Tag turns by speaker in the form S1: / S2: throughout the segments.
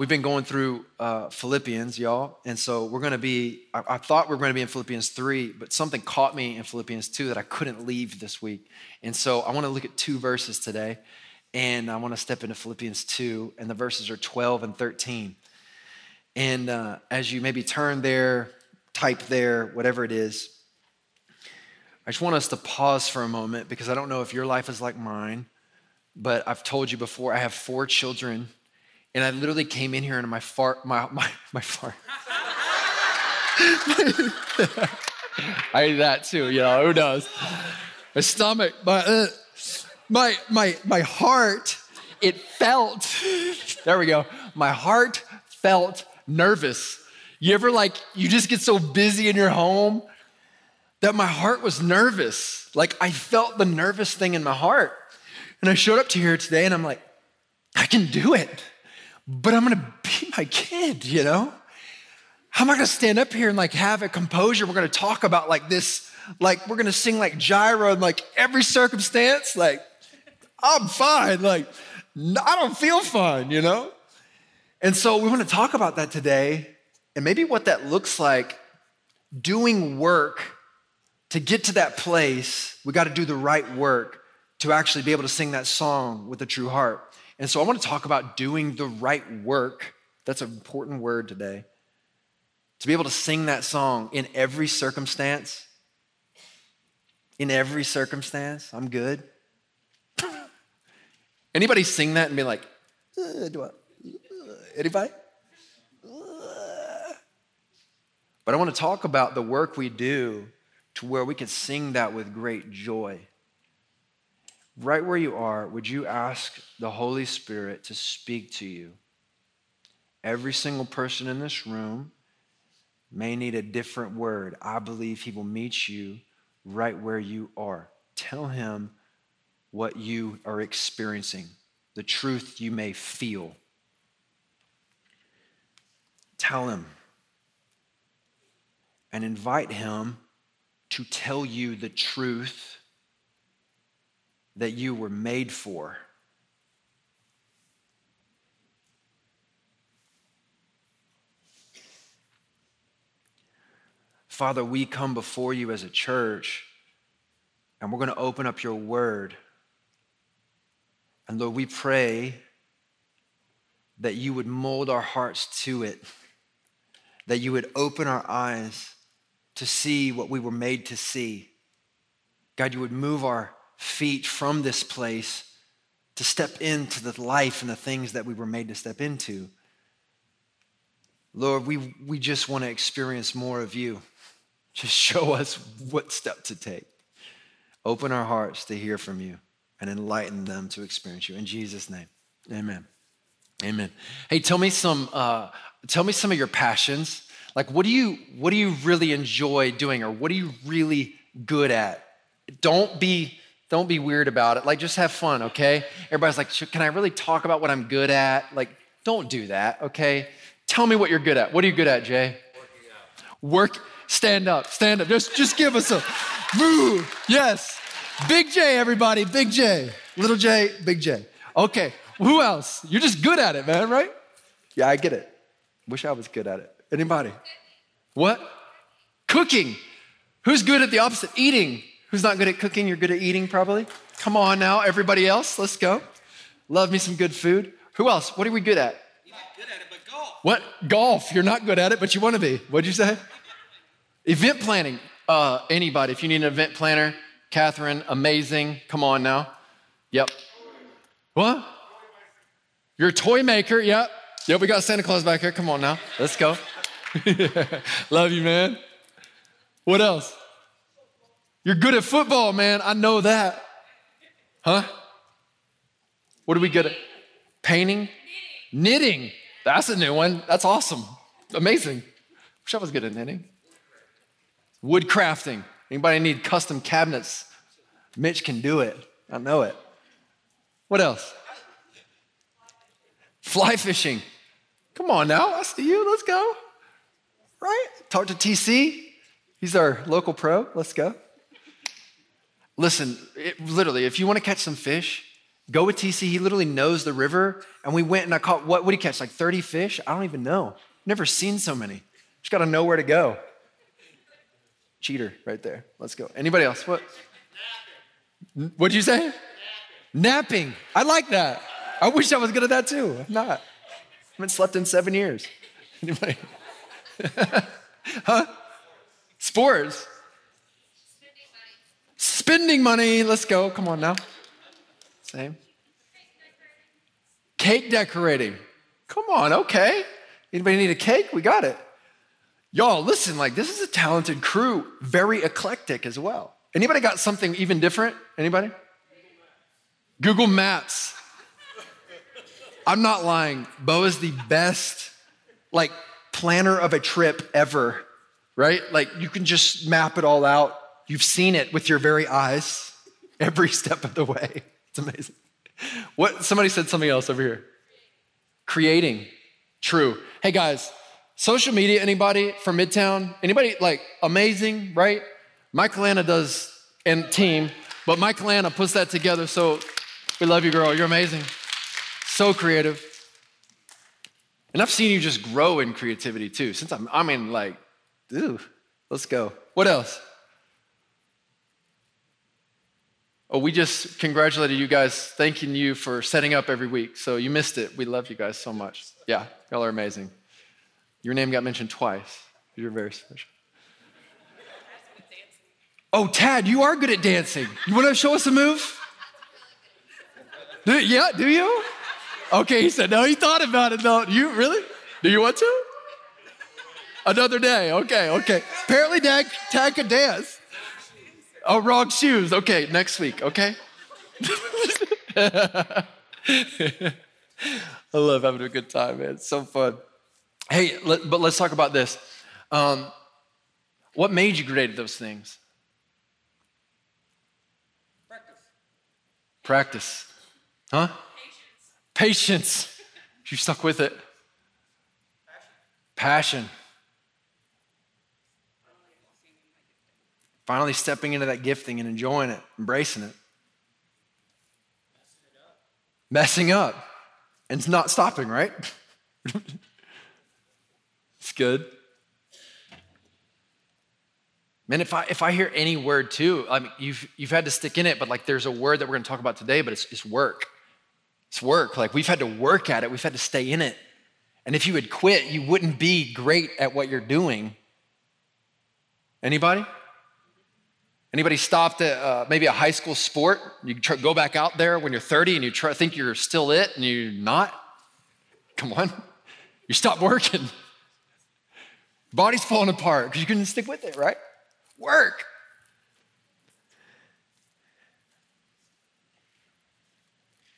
S1: We've been going through uh, Philippians, y'all. And so we're going to be, I, I, thought we were going to be in Philippians 3, but something caught me in Philippians 2 that I couldn't leave this week. And so I want to look at two verses today. And I want to step into Philippians 2, and the verses are 12 and 13. And uh, as you maybe turn there, type there, whatever it is, I just want us to pause for a moment because I don't know if your life is like mine, but I've told you before, I have four children, and I literally came in here and my fart, my, my, my fart. I ate that too, you know, who knows? My stomach, my, uh, my, my, my heart, it felt, there we go, my heart felt nervous. You ever like, you just get so busy in your home that my heart was nervous. Like I felt the nervous thing in my heart. And I showed up to here today and I'm like, I can do it, but I'm gonna be my kid, you know? How am I gonna stand up here and like have a composure? We're gonna talk about like this, like we're gonna sing like Jireh in like every circumstance. Like, I'm fine. Like, I don't feel fine, you know? And so we want to talk about that today and maybe what that looks like doing work to get to that place. We got to do the right work to actually be able to sing that song with a true heart. And so I want to talk about doing the right work. That's an important word today. To be able to sing that song in every circumstance. In every circumstance, I'm good. Anybody sing that and be like, uh, do I, Anybody? But I want to talk about the work we do to where we can sing that with great joy. Right where you are, would you ask the Holy Spirit to speak to you? Every single person in this room may need a different word. I believe He will meet you right where you are. Tell Him what you are experiencing, the truth you may feel. Tell him and invite him to tell you the truth that you were made for. Father, we come before you as a church and we're going to open up your word. And Lord, we pray that you would mold our hearts to it that you would open our eyes to see what we were made to see. God, you would move our feet from this place to step into the life and the things that we were made to step into. Lord, we, we just want to experience more of you. Just show us what step to take. Open our hearts to hear from you and enlighten them to experience you. In Jesus' name, amen. Amen. Hey, tell me some uh, tell me some of your passions. Like, what do you what do you really enjoy doing, or what are you really good at? Don't be don't be weird about it. Like, just have fun, okay? Everybody's like, can I really talk about what I'm good at? Like, don't do that, okay? Tell me what you're good at. What are you good at, Jay? Work. Stand up. Stand up. Just just give us a move. Yes. Big J, everybody. Big J. Little J. Big J. Okay. Who else? You're just good at it, man, right? Yeah, I get it. Wish I was good at it. Anybody? What? Cooking. Who's good at the opposite? Eating. Who's not good at cooking? You're good at eating, probably. Come on now, everybody else, let's go. Love me some good food. Who else? What are we good at?
S2: You're not good at it, but golf.
S1: What? Golf. You're not good at it, but you want to be. What'd you say? event planning. Uh, anybody, if you need an event planner, Catherine, amazing. Come on now. Yep. What? You're a toy maker. Yep. Yep, we got Santa Claus back here. Come on now. Let's go. Love you, man. What else? You're good at football, man. I know that. Huh? What are we good at? Painting? Knitting. That's a new one. That's awesome. Amazing. Wish I was good at knitting. Wood crafting. Anybody need custom cabinets? Mitch can do it. I know it. What else? Fly fishing. Come on now, I see you. Let's go. Right? Talk to TC. He's our local pro. Let's go. Listen, it, literally, if you want to catch some fish, go with TC. He literally knows the river. And we went and I caught, what would he catch? Like 30 fish? I don't even know. Never seen so many. Just got to know where to go. Cheater right there. Let's go. Anybody else? What? What'd you say? Napping. I like that. I wish I was good at that too. I'm not. I haven't slept in seven years. Anybody? huh? Sports. Spending money. Let's go. Come on now. Same. Cake decorating. Come on, okay. Anybody need a cake? We got it. Y'all, listen, like this is a talented crew, very eclectic as well. Anybody got something even different? Anybody? Google Maps. I'm not lying. Bo is the best, like, planner of a trip ever, right? Like, you can just map it all out. You've seen it with your very eyes every step of the way. It's amazing. What? Somebody said something else over here. Creating. True. Hey, guys, social media, anybody from Midtown? Anybody like amazing, right? Michael Anna does, and team, but Michael Anna puts that together. So we love you, girl. You're amazing. So creative. And I've seen you just grow in creativity too. Since I'm, I mean, like, ooh, let's go. What else? Oh, we just congratulated you guys, thanking you for setting up every week. So you missed it. We love you guys so much. Yeah, y'all are amazing. Your name got mentioned twice. You're very special. Oh, Tad, you are good at dancing. You want to show us a move? Do, yeah, do you? Okay, he said, no, he thought about it though. You really? Do you want to? Another day. Okay, okay. Apparently, Dad, Tad could dance. Oh, wrong shoes. Okay, next week, okay? I love having a good time, man. It's so fun. Hey, let, but let's talk about this. Um, what made you great at those things? Practice. Huh? Patience. Patience. You stuck with it. Passion. Passion. Finally stepping into that gifting and enjoying it, embracing it. Messing up. Messing up. And it's not stopping, right? it's good. Man, if I if I hear any word too, I mean, you've you've had to stick in it, but like there's a word that we're going to talk about today, but it's, it's work. It's work. Like we've had to work at it. We've had to stay in it. And if you had quit, you wouldn't be great at what you're doing. Anybody? Anybody stopped at uh, maybe a high school sport? You go back out there when you're 30 and you think you're still it and you're not? Come on. You stop working. Body's falling apart because you couldn't stick with it, right? Work.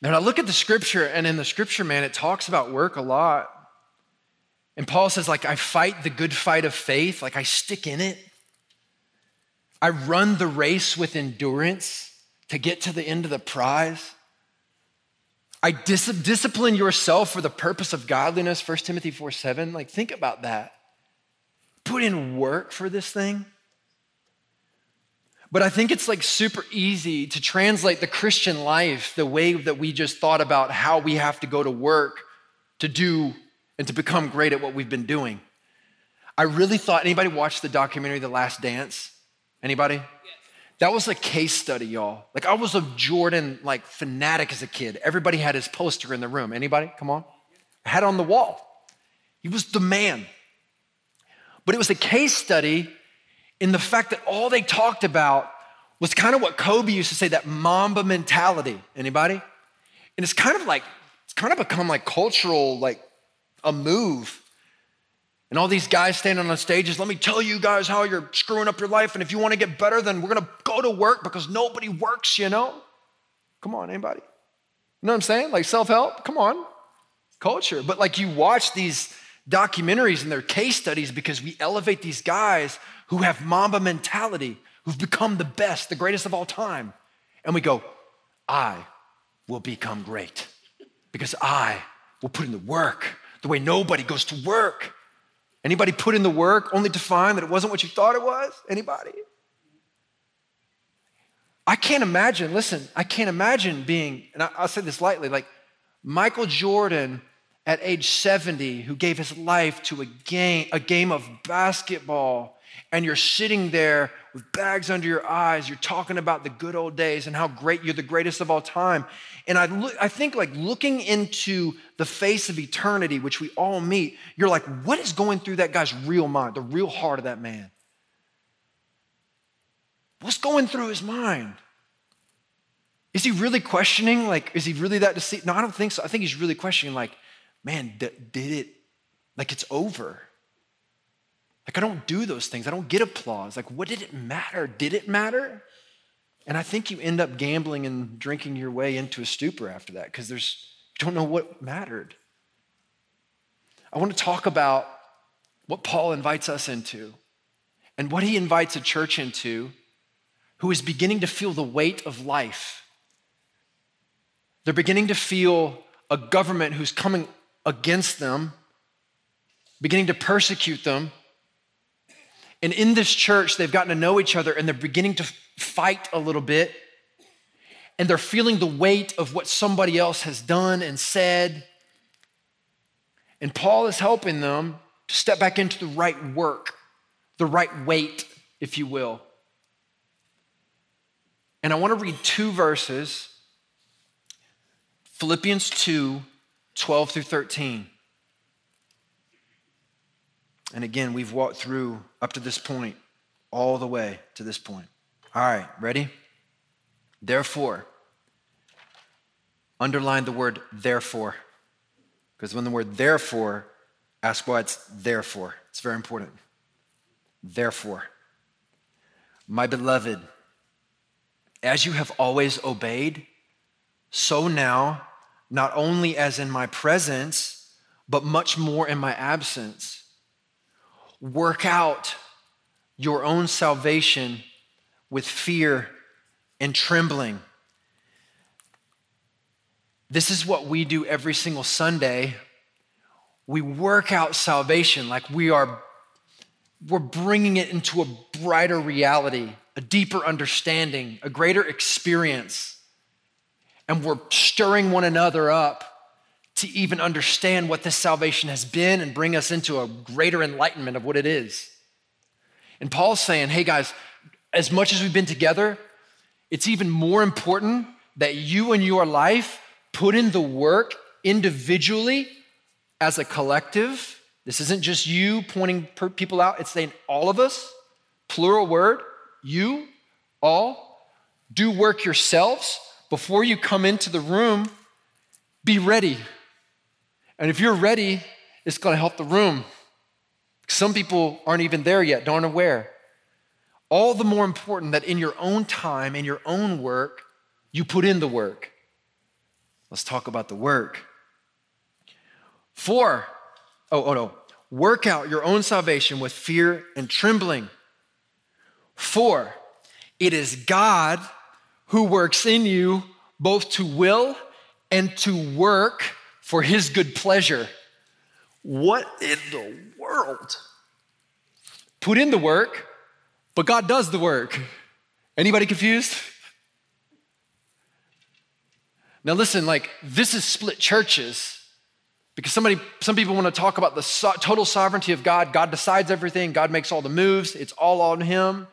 S1: Now, I look at the scripture, and in the scripture, man, it talks about work a lot. And Paul says, like, I fight the good fight of faith, like, I stick in it. I run the race with endurance to get to the end of the prize. I dis- discipline yourself for the purpose of godliness, 1 Timothy 4 7. Like, think about that. Put in work for this thing. But I think it's like super easy to translate the Christian life the way that we just thought about how we have to go to work to do and to become great at what we've been doing. I really thought anybody watched the documentary The Last Dance? Anybody? That was a case study, y'all. Like I was a Jordan like fanatic as a kid. Everybody had his poster in the room. Anybody? Come on. I had on the wall. He was the man. But it was a case study in the fact that all they talked about was kind of what Kobe used to say that Mamba mentality. Anybody? And it's kind of like, it's kind of become like cultural, like a move. And all these guys standing on stages, let me tell you guys how you're screwing up your life. And if you want to get better, then we're going to go to work because nobody works, you know? Come on, anybody? You know what I'm saying? Like self help? Come on. Culture. But like you watch these documentaries and their case studies because we elevate these guys who have Mamba mentality, who've become the best, the greatest of all time. And we go, I will become great because I will put in the work the way nobody goes to work. Anybody put in the work only to find that it wasn't what you thought it was? Anybody? I can't imagine, listen, I can't imagine being, and I'll say this lightly, like Michael Jordan at age 70 who gave his life to a game, a game of basketball, and you're sitting there with bags under your eyes, you're talking about the good old days and how great you're the greatest of all time. And I, look, I think like looking into the face of eternity, which we all meet, you're like, what is going through that guy's real mind, the real heart of that man? What's going through his mind? Is he really questioning? Like, is he really that deceived? No, I don't think so. I think he's really questioning, like, man, d- did it, like, it's over. Like, I don't do those things. I don't get applause. Like, what did it matter? Did it matter? And I think you end up gambling and drinking your way into a stupor after that because there's, you don't know what mattered. I want to talk about what Paul invites us into and what he invites a church into who is beginning to feel the weight of life. They're beginning to feel a government who's coming against them, beginning to persecute them. And in this church, they've gotten to know each other and they're beginning to fight a little bit. And they're feeling the weight of what somebody else has done and said. And Paul is helping them to step back into the right work, the right weight, if you will. And I want to read two verses Philippians 2 12 through 13. And again, we've walked through up to this point, all the way to this point. All right, ready? Therefore, underline the word therefore. Because when the word therefore, ask why it's therefore. It's very important. Therefore, my beloved, as you have always obeyed, so now, not only as in my presence, but much more in my absence, work out your own salvation with fear and trembling. This is what we do every single Sunday. We work out salvation like we are we're bringing it into a brighter reality a deeper understanding, a greater experience. And we're stirring one another up to even understand what this salvation has been and bring us into a greater enlightenment of what it is. And Paul's saying, hey guys, as much as we've been together, it's even more important that you and your life put in the work individually as a collective. This isn't just you pointing people out, it's saying all of us, plural word you all do work yourselves before you come into the room. Be ready. And if you're ready, it's going to help the room. Some people aren't even there yet, aren't aware. All the more important that in your own time, in your own work, you put in the work. Let's talk about the work. Four, oh, oh no, work out your own salvation with fear and trembling. Four, it is God who works in you both to will and to work for his good pleasure. What in the world? Put in the work, but God does the work. Anybody confused? Now listen, like this is split churches because somebody some people want to talk about the so- total sovereignty of God. God decides everything, God makes all the moves, it's all on him.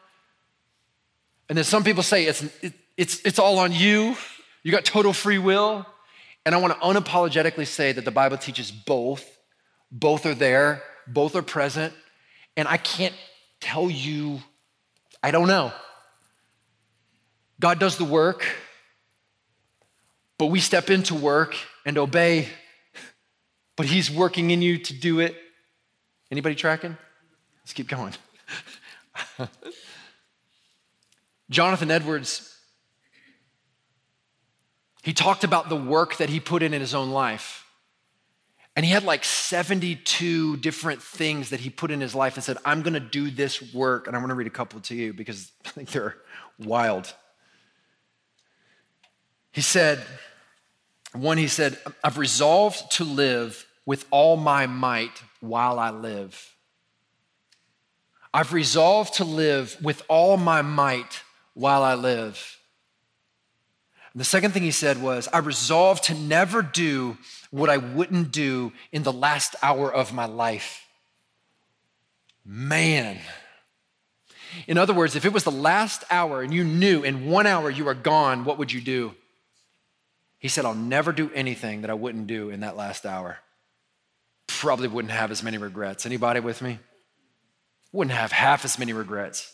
S1: And then some people say it's, it, it's, it's all on you. You got total free will. And I want to unapologetically say that the Bible teaches both. Both are there, both are present. And I can't tell you, I don't know. God does the work, but we step into work and obey, but He's working in you to do it. Anybody tracking? Let's keep going. Jonathan Edwards, he talked about the work that he put in in his own life. And he had like 72 different things that he put in his life and said, I'm going to do this work. And I want to read a couple to you because I think they're wild. He said, one, he said, I've resolved to live with all my might while I live. I've resolved to live with all my might while I live. And the second thing he said was, I resolved to never do what I wouldn't do in the last hour of my life. Man. In other words, if it was the last hour and you knew in one hour you are gone, what would you do? He said, I'll never do anything that I wouldn't do in that last hour. Probably wouldn't have as many regrets. Anybody with me? Wouldn't have half as many regrets.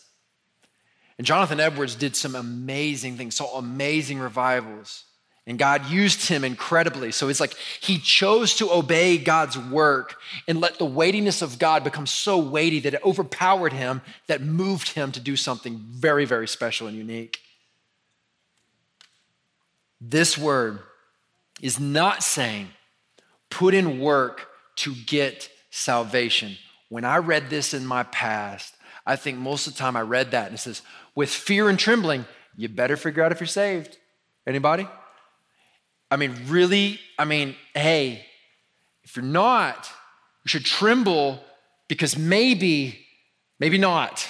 S1: And Jonathan Edwards did some amazing things, saw amazing revivals. And God used him incredibly. So it's like he chose to obey God's work and let the weightiness of God become so weighty that it overpowered him, that moved him to do something very, very special and unique. This word is not saying put in work to get salvation. When I read this in my past, I think most of the time I read that and it says, with fear and trembling, you better figure out if you're saved. Anybody? I mean, really? I mean, hey, if you're not, you should tremble because maybe, maybe not.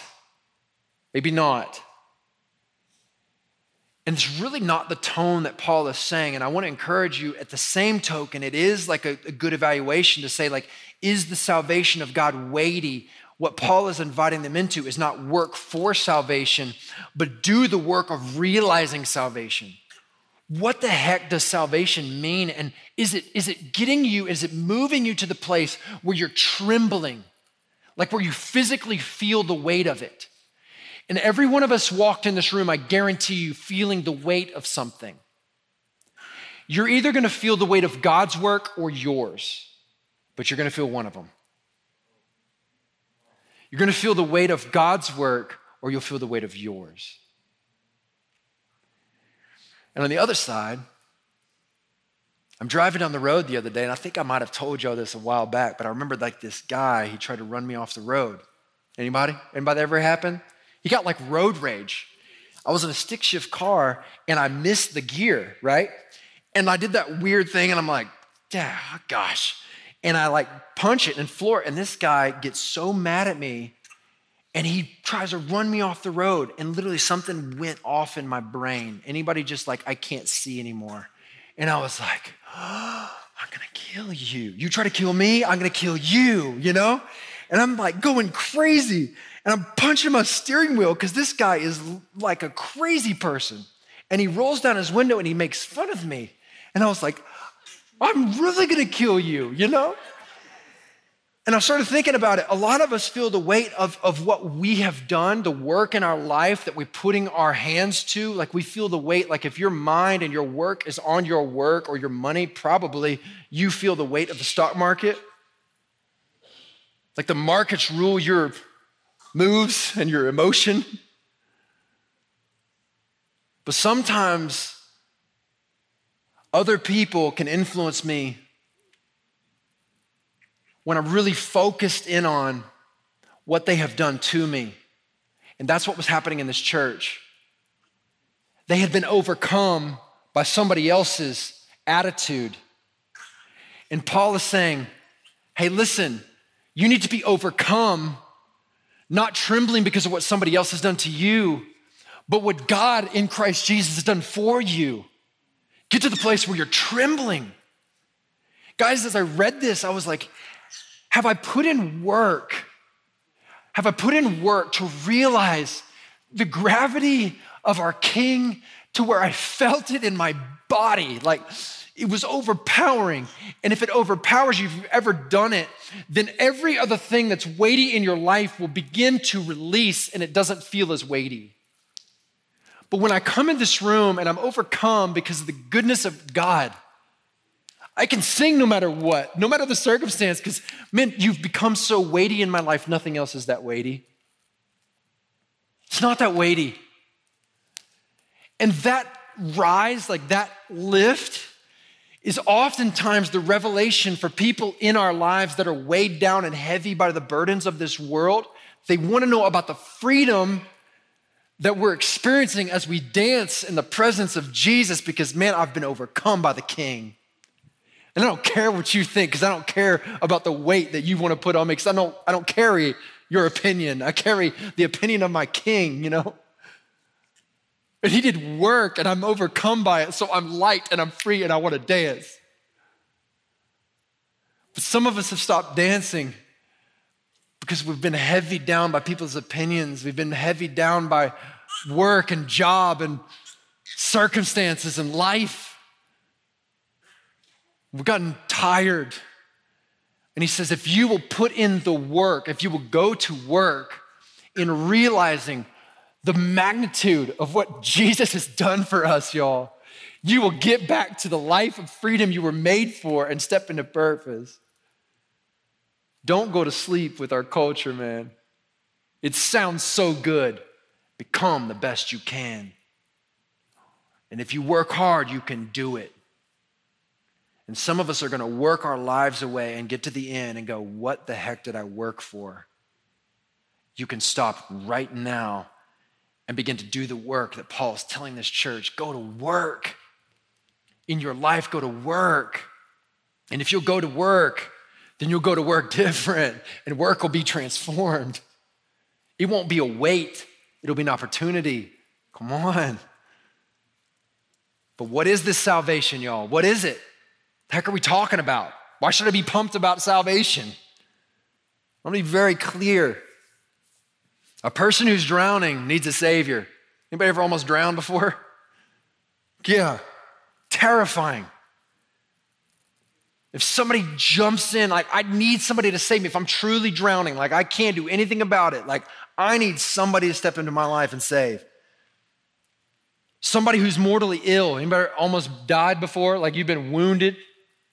S1: Maybe not. And it's really not the tone that Paul is saying. And I want to encourage you at the same token, it is like a, a good evaluation to say, like, is the salvation of God weighty what Paul is inviting them into is not work for salvation, but do the work of realizing salvation. What the heck does salvation mean? And is it, is it getting you, is it moving you to the place where you're trembling, like where you physically feel the weight of it? And every one of us walked in this room, I guarantee you, feeling the weight of something. You're either gonna feel the weight of God's work or yours, but you're gonna feel one of them. You're going to feel the weight of God's work or you'll feel the weight of yours. And on the other side, I'm driving down the road the other day, and I think I might have told y'all this a while back, but I remember like this guy, he tried to run me off the road. Anybody? Anybody ever happen? He got like road rage. I was in a stick shift car and I missed the gear, right? And I did that weird thing, and I'm like, yeah, gosh and I like punch it and floor it. And this guy gets so mad at me and he tries to run me off the road. And literally something went off in my brain. Anybody just like, I can't see anymore. And I was like, oh, I'm gonna kill you. You try to kill me, I'm gonna kill you, you know? And I'm like going crazy. And I'm punching my steering wheel because this guy is like a crazy person. And he rolls down his window and he makes fun of me. And I was like, I'm really gonna kill you, you know? And I started thinking about it. A lot of us feel the weight of, of what we have done, the work in our life that we're putting our hands to. Like we feel the weight, like if your mind and your work is on your work or your money, probably you feel the weight of the stock market. Like the markets rule your moves and your emotion. But sometimes other people can influence me when I'm really focused in on what they have done to me. And that's what was happening in this church. They had been overcome by somebody else's attitude. And Paul is saying, hey, listen, you need to be overcome, not trembling because of what somebody else has done to you, but what God in Christ Jesus has done for you. Get to the place where you're trembling. Guys, as I read this, I was like, have I put in work? Have I put in work to realize the gravity of our King to where I felt it in my body? Like it was overpowering. And if it overpowers you, if you've ever done it, then every other thing that's weighty in your life will begin to release and it doesn't feel as weighty. But when I come in this room and I'm overcome because of the goodness of God, I can sing no matter what, no matter the circumstance, because, man, you've become so weighty in my life, nothing else is that weighty. It's not that weighty. And that rise, like that lift, is oftentimes the revelation for people in our lives that are weighed down and heavy by the burdens of this world. They want to know about the freedom that we're experiencing as we dance in the presence of Jesus because, man, I've been overcome by the King. And I don't care what you think because I don't care about the weight that you want to put on me because I don't, I don't carry your opinion. I carry the opinion of my King, you know? And he did work and I'm overcome by it. So I'm light and I'm free and I want to dance. But some of us have stopped dancing because we've been heavy down by people's opinions. We've been heavy down by work and job and circumstances and life. We've gotten tired. And he says, if you will put in the work, if you will go to work in realizing the magnitude of what Jesus has done for us, y'all, you will get back to the life of freedom you were made for and step into purpose. Don't go to sleep with our culture, man. It sounds so good. Become the best you can. And if you work hard, you can do it. And some of us are going to work our lives away and get to the end and go, What the heck did I work for? You can stop right now and begin to do the work that Paul's telling this church go to work. In your life, go to work. And if you'll go to work, then you'll go to work different and work will be transformed. It won't be a weight, it'll be an opportunity. Come on. But what is this salvation, y'all? What is it? The heck are we talking about? Why should I be pumped about salvation? Let me be very clear. A person who's drowning needs a savior. Anybody ever almost drowned before? Yeah. Terrifying. If somebody jumps in, like, I need somebody to save me. If I'm truly drowning, like, I can't do anything about it, like, I need somebody to step into my life and save. Somebody who's mortally ill. Anybody almost died before? Like, you've been wounded?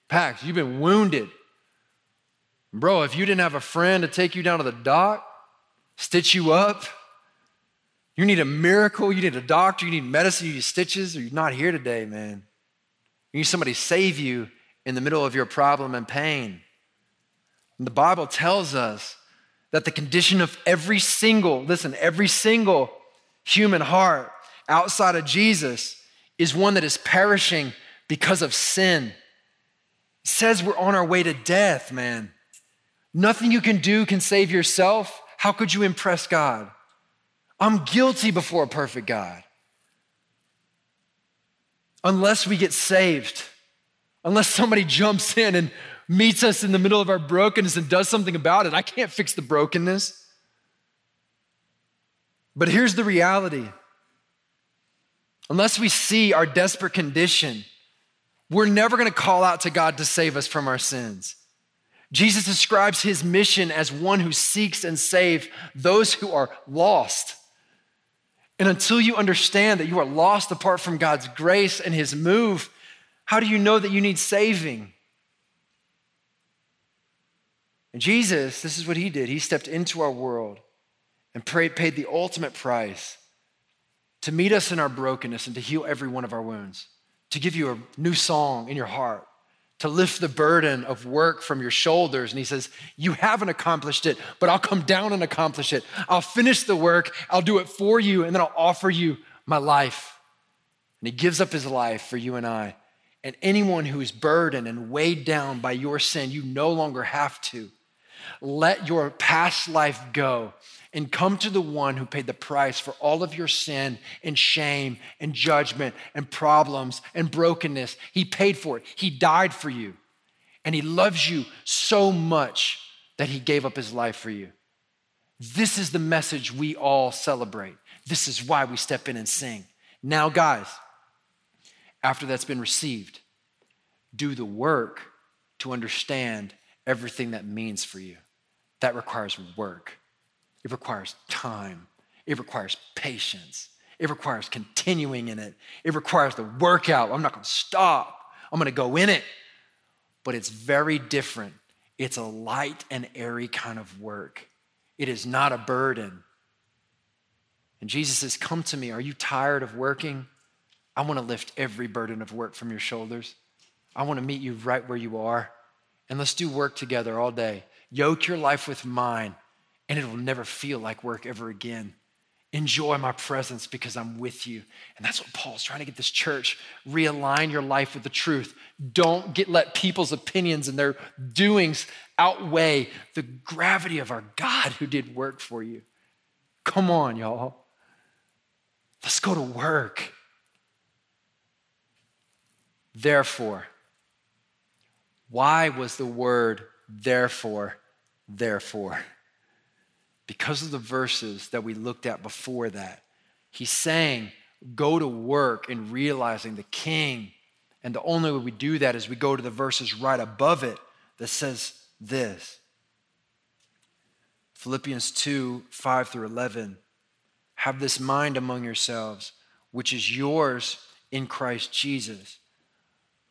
S1: Pax, you've been wounded. Bro, if you didn't have a friend to take you down to the dock, stitch you up, you need a miracle, you need a doctor, you need medicine, you need stitches, or you're not here today, man. You need somebody to save you in the middle of your problem and pain. And the Bible tells us that the condition of every single, listen, every single human heart outside of Jesus is one that is perishing because of sin. It says we're on our way to death, man. Nothing you can do can save yourself. How could you impress God? I'm guilty before a perfect God. Unless we get saved, unless somebody jumps in and meets us in the middle of our brokenness and does something about it. I can't fix the brokenness. But here's the reality unless we see our desperate condition, we're never going to call out to God to save us from our sins. Jesus describes his mission as one who seeks and saves those who are lost. And until you understand that you are lost apart from God's grace and his move, how do you know that you need saving? And Jesus, this is what he did. He stepped into our world and paid the ultimate price to meet us in our brokenness and to heal every one of our wounds, to give you a new song in your heart, to lift the burden of work from your shoulders. And he says, You haven't accomplished it, but I'll come down and accomplish it. I'll finish the work, I'll do it for you, and then I'll offer you my life. And he gives up his life for you and I. And anyone who is burdened and weighed down by your sin, you no longer have to. Let your past life go and come to the one who paid the price for all of your sin and shame and judgment and problems and brokenness. He paid for it, He died for you. And He loves you so much that He gave up His life for you. This is the message we all celebrate. This is why we step in and sing. Now, guys, after that's been received, do the work to understand everything that means for you. That requires work, it requires time, it requires patience, it requires continuing in it, it requires the workout. I'm not gonna stop, I'm gonna go in it. But it's very different. It's a light and airy kind of work, it is not a burden. And Jesus says, Come to me. Are you tired of working? I want to lift every burden of work from your shoulders. I want to meet you right where you are. And let's do work together all day. Yoke your life with mine, and it will never feel like work ever again. Enjoy my presence because I'm with you. And that's what Paul's trying to get this church. Realign your life with the truth. Don't get let people's opinions and their doings outweigh the gravity of our God who did work for you. Come on, y'all. Let's go to work. Therefore, why was the word therefore, therefore? Because of the verses that we looked at before that. He's saying, go to work in realizing the king. And the only way we do that is we go to the verses right above it that says this Philippians 2 5 through 11. Have this mind among yourselves, which is yours in Christ Jesus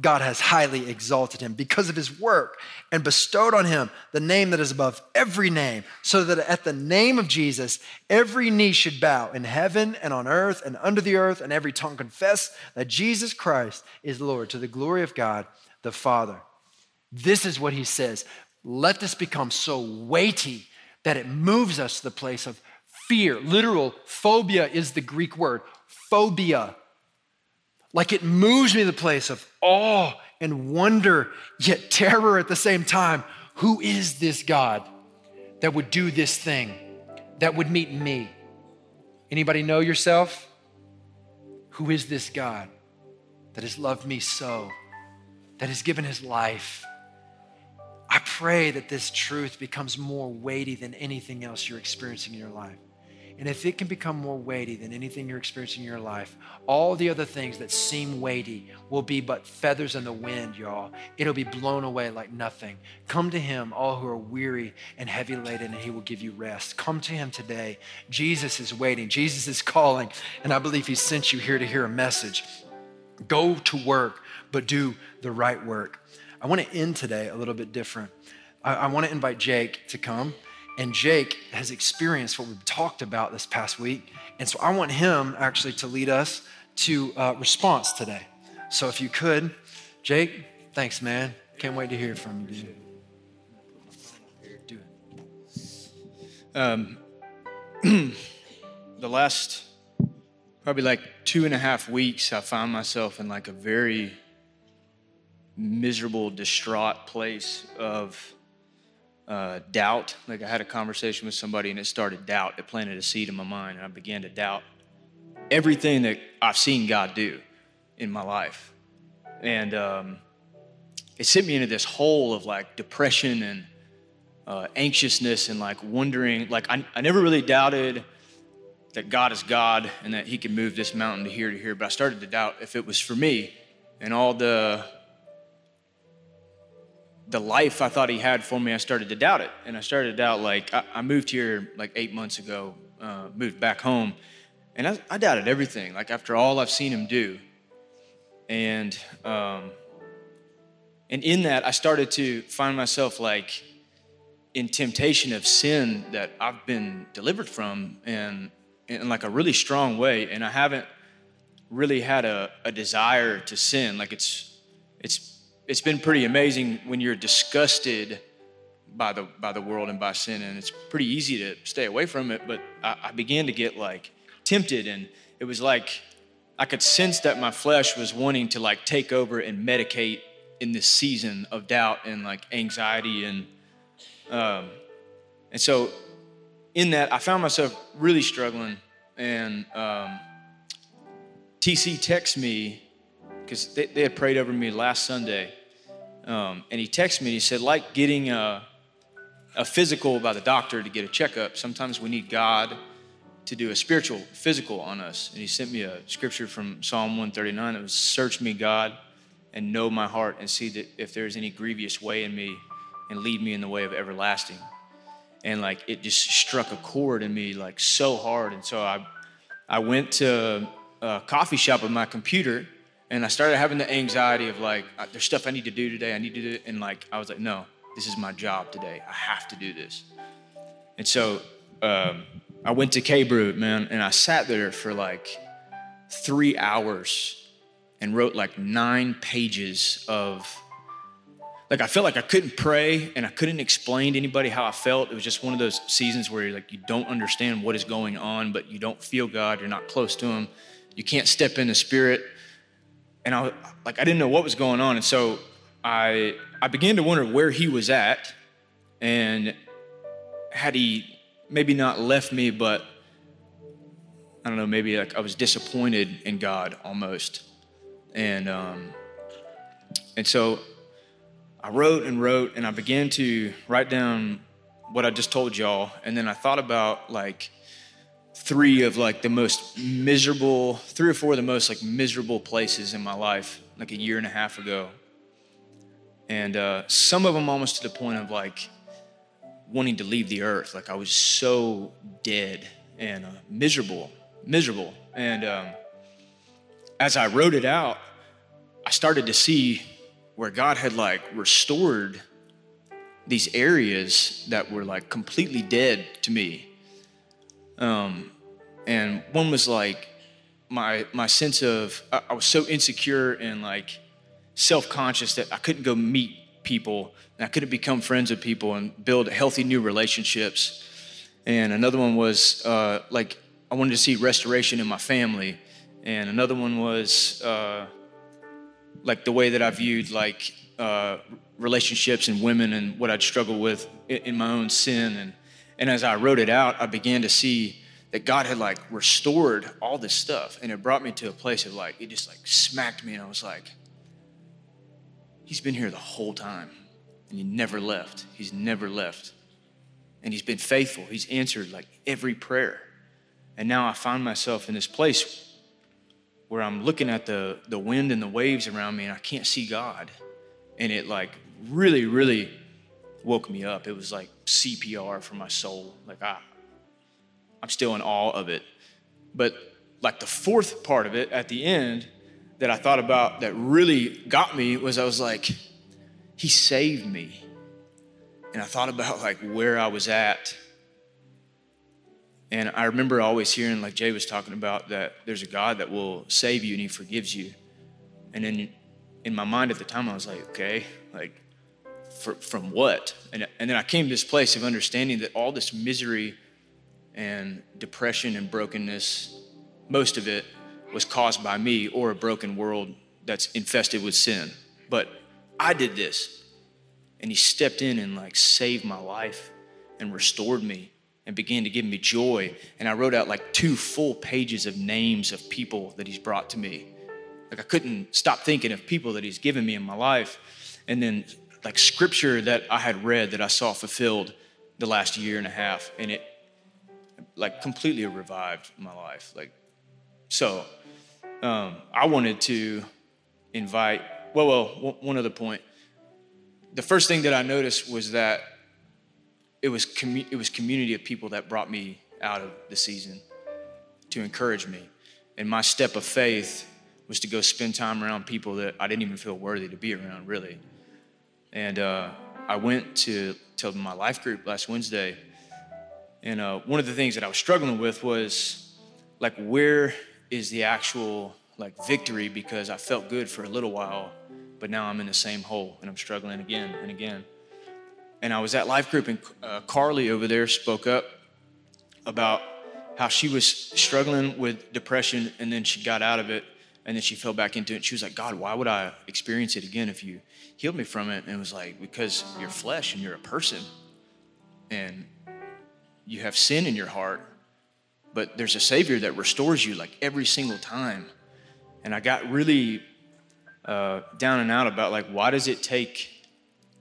S1: God has highly exalted him because of his work and bestowed on him the name that is above every name, so that at the name of Jesus, every knee should bow in heaven and on earth and under the earth, and every tongue confess that Jesus Christ is Lord to the glory of God the Father. This is what he says. Let this become so weighty that it moves us to the place of fear. Literal phobia is the Greek word, phobia like it moves me to the place of awe and wonder, yet terror at the same time. Who is this God that would do this thing, that would meet me? Anybody know yourself? Who is this God that has loved me so, that has given his life? I pray that this truth becomes more weighty than anything else you're experiencing in your life. And if it can become more weighty than anything you're experiencing in your life, all the other things that seem weighty will be but feathers in the wind, y'all. It'll be blown away like nothing. Come to Him, all who are weary and heavy laden, and He will give you rest. Come to Him today. Jesus is waiting, Jesus is calling, and I believe He sent you here to hear a message. Go to work, but do the right work. I want to end today a little bit different. I, I want to invite Jake to come. And Jake has experienced what we've talked about this past week. And so I want him actually to lead us to uh, response today. So if you could, Jake, thanks, man. Can't wait to hear from you, dude.
S2: Do it. Um, the last probably like two and a half weeks, I found myself in like a very miserable, distraught place of uh, doubt. Like I had a conversation with somebody and it started doubt. It planted a seed in my mind and I began to doubt everything that I've seen God do in my life. And um, it sent me into this hole of like depression and uh, anxiousness and like wondering. Like I, I never really doubted that God is God and that He can move this mountain to here to here, but I started to doubt if it was for me and all the the life I thought he had for me, I started to doubt it. And I started to doubt, like, I, I moved here like eight months ago, uh, moved back home, and I, I, doubted everything, like, after all I've seen him do. And, um, and in that, I started to find myself like in temptation of sin that I've been delivered from and in like a really strong way. And I haven't really had a, a desire to sin. Like it's, it's it's been pretty amazing when you're disgusted by the by the world and by sin, and it's pretty easy to stay away from it. But I, I began to get like tempted, and it was like I could sense that my flesh was wanting to like take over and medicate in this season of doubt and like anxiety and um, and so in that I found myself really struggling and um, TC texted me because they, they had prayed over me last Sunday um, and he texted me and he said, like getting a, a physical by the doctor to get a checkup, sometimes we need God to do a spiritual physical on us. And he sent me a scripture from Psalm 139 that was, Search me, God, and know my heart, and see that if there's any grievous way in me, and lead me in the way of everlasting. and like it just struck a chord in me like so hard. And so I, I went to a coffee shop with my computer, and I started having the anxiety of like, uh, there's stuff I need to do today. I need to do it, and like I was like, no, this is my job today. I have to do this. And so um, I went to K Brew, man, and I sat there for like three hours and wrote like nine pages of like I felt like I couldn't pray and I couldn't explain to anybody how I felt. It was just one of those seasons where you're like you don't understand what is going on, but you don't feel God. You're not close to Him. You can't step in the Spirit. And I like I didn't know what was going on, and so I I began to wonder where He was at, and had He maybe not left me, but I don't know, maybe like I was disappointed in God almost, and um, and so I wrote and wrote, and I began to write down what I just told y'all, and then I thought about like three of like the most miserable, three or four of the most like miserable places in my life, like a year and a half ago, and uh, some of them almost to the point of like wanting to leave the earth. Like I was so dead and uh, miserable, miserable, and um, as I wrote it out, I started to see where God had like restored these areas that were like completely dead to me. Um, and one was like my my sense of I, I was so insecure and like self-conscious that I couldn't go meet people and I couldn't become friends with people and build healthy new relationships. And another one was uh, like I wanted to see restoration in my family. And another one was uh, like the way that I viewed like uh, relationships and women and what I'd struggled with in, in my own sin. And, and as I wrote it out, I began to see that God had like restored all this stuff. And it brought me to a place of like, it just like smacked me. And I was like, He's been here the whole time and He never left. He's never left. And He's been faithful. He's answered like every prayer. And now I find myself in this place where I'm looking at the, the wind and the waves around me and I can't see God. And it like really, really woke me up. It was like CPR for my soul. Like I, I'm still in awe of it. But like the fourth part of it at the end that I thought about that really got me was I was like, He saved me. And I thought about like where I was at and I remember always hearing, like Jay was talking about, that there's a God that will save you and he forgives you. And then in my mind at the time, I was like, okay, like, for, from what? And, and then I came to this place of understanding that all this misery and depression and brokenness, most of it was caused by me or a broken world that's infested with sin. But I did this. And he stepped in and like saved my life and restored me and began to give me joy. And I wrote out like two full pages of names of people that he's brought to me. Like I couldn't stop thinking of people that he's given me in my life. And then like scripture that I had read that I saw fulfilled the last year and a half. And it like completely revived my life. Like, so um, I wanted to invite, well, well, one other point. The first thing that I noticed was that it was, commu- it was community of people that brought me out of the season to encourage me. And my step of faith was to go spend time around people that I didn't even feel worthy to be around, really. And uh, I went to, to my life group last Wednesday. And uh, one of the things that I was struggling with was like, where is the actual like victory? Because I felt good for a little while, but now I'm in the same hole and I'm struggling again and again and I was at life group, and uh, Carly over there spoke up about how she was struggling with depression, and then she got out of it, and then she fell back into it. She was like, God, why would I experience it again if you healed me from it? And it was like, because you're flesh and you're a person, and you have sin in your heart, but there's a Savior that restores you like every single time. And I got really uh, down and out about like, why does it take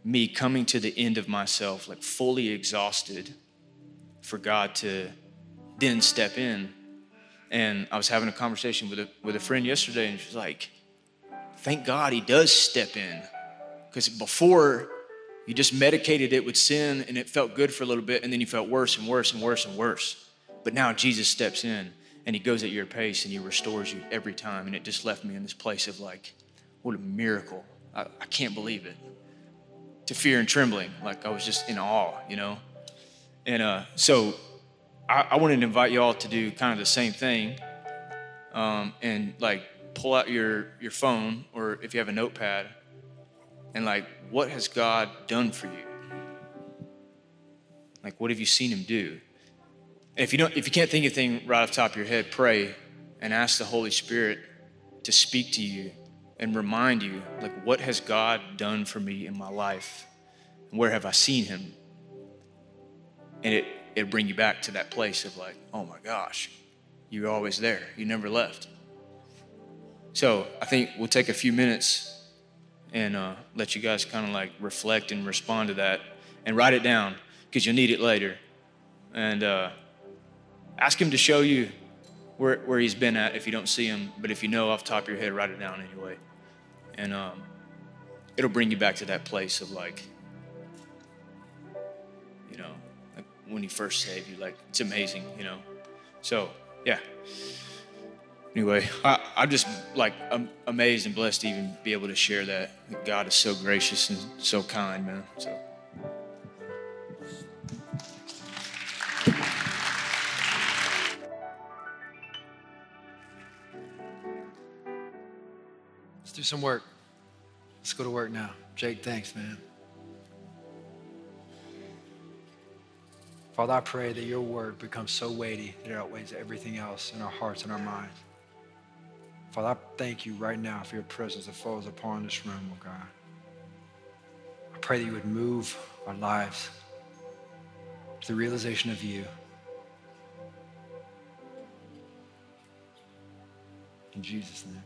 S2: me coming to the end of myself, like fully exhausted, for God to then step in. And I was having a conversation with a, with a friend yesterday, and she's like, thank God he does step in. Because before You just medicated it with sin and it felt good for a little bit, and then you felt worse and worse and worse and worse. But now Jesus steps in and he goes at your pace and he restores you every time. And it just left me in this place of like, what a miracle. I, I can't believe it. To fear and trembling, like I was just in awe, you know? And uh, so I, I wanted to invite you all to do kind of the same thing um, and like pull out your, your phone or if you have a notepad and like, what has God done for you? Like, what have you seen him do? And if you don't, if you can't think of anything right off the top of your head, pray and ask the Holy Spirit to speak to you and remind you, like, what has God done for me in my life? And where have I seen him? And it it'll bring you back to that place of like, oh my gosh, you were always there. You never left. So I think we'll take a few minutes and uh, let you guys kind of like reflect and respond to that and write it down because you'll need it later. And uh, Ask him to show you where, where he's been at if you don't see him. But if you know off top of your head, write it down anyway. And um, it'll bring you back to that place of like, you know, when he first saved you. Like, it's amazing, you know. So, yeah. Anyway, I, I'm just like I'm amazed and blessed to even be able to share that. God is so gracious and so kind, man. So.
S1: Let's do some work. Let's go to work now. Jake, thanks, man. Father, I pray that your word becomes so weighty that it outweighs everything else in our hearts and our minds. Father, I thank you right now for your presence that falls upon this room, oh God. I pray that you would move our lives to the realization of you. In Jesus' name.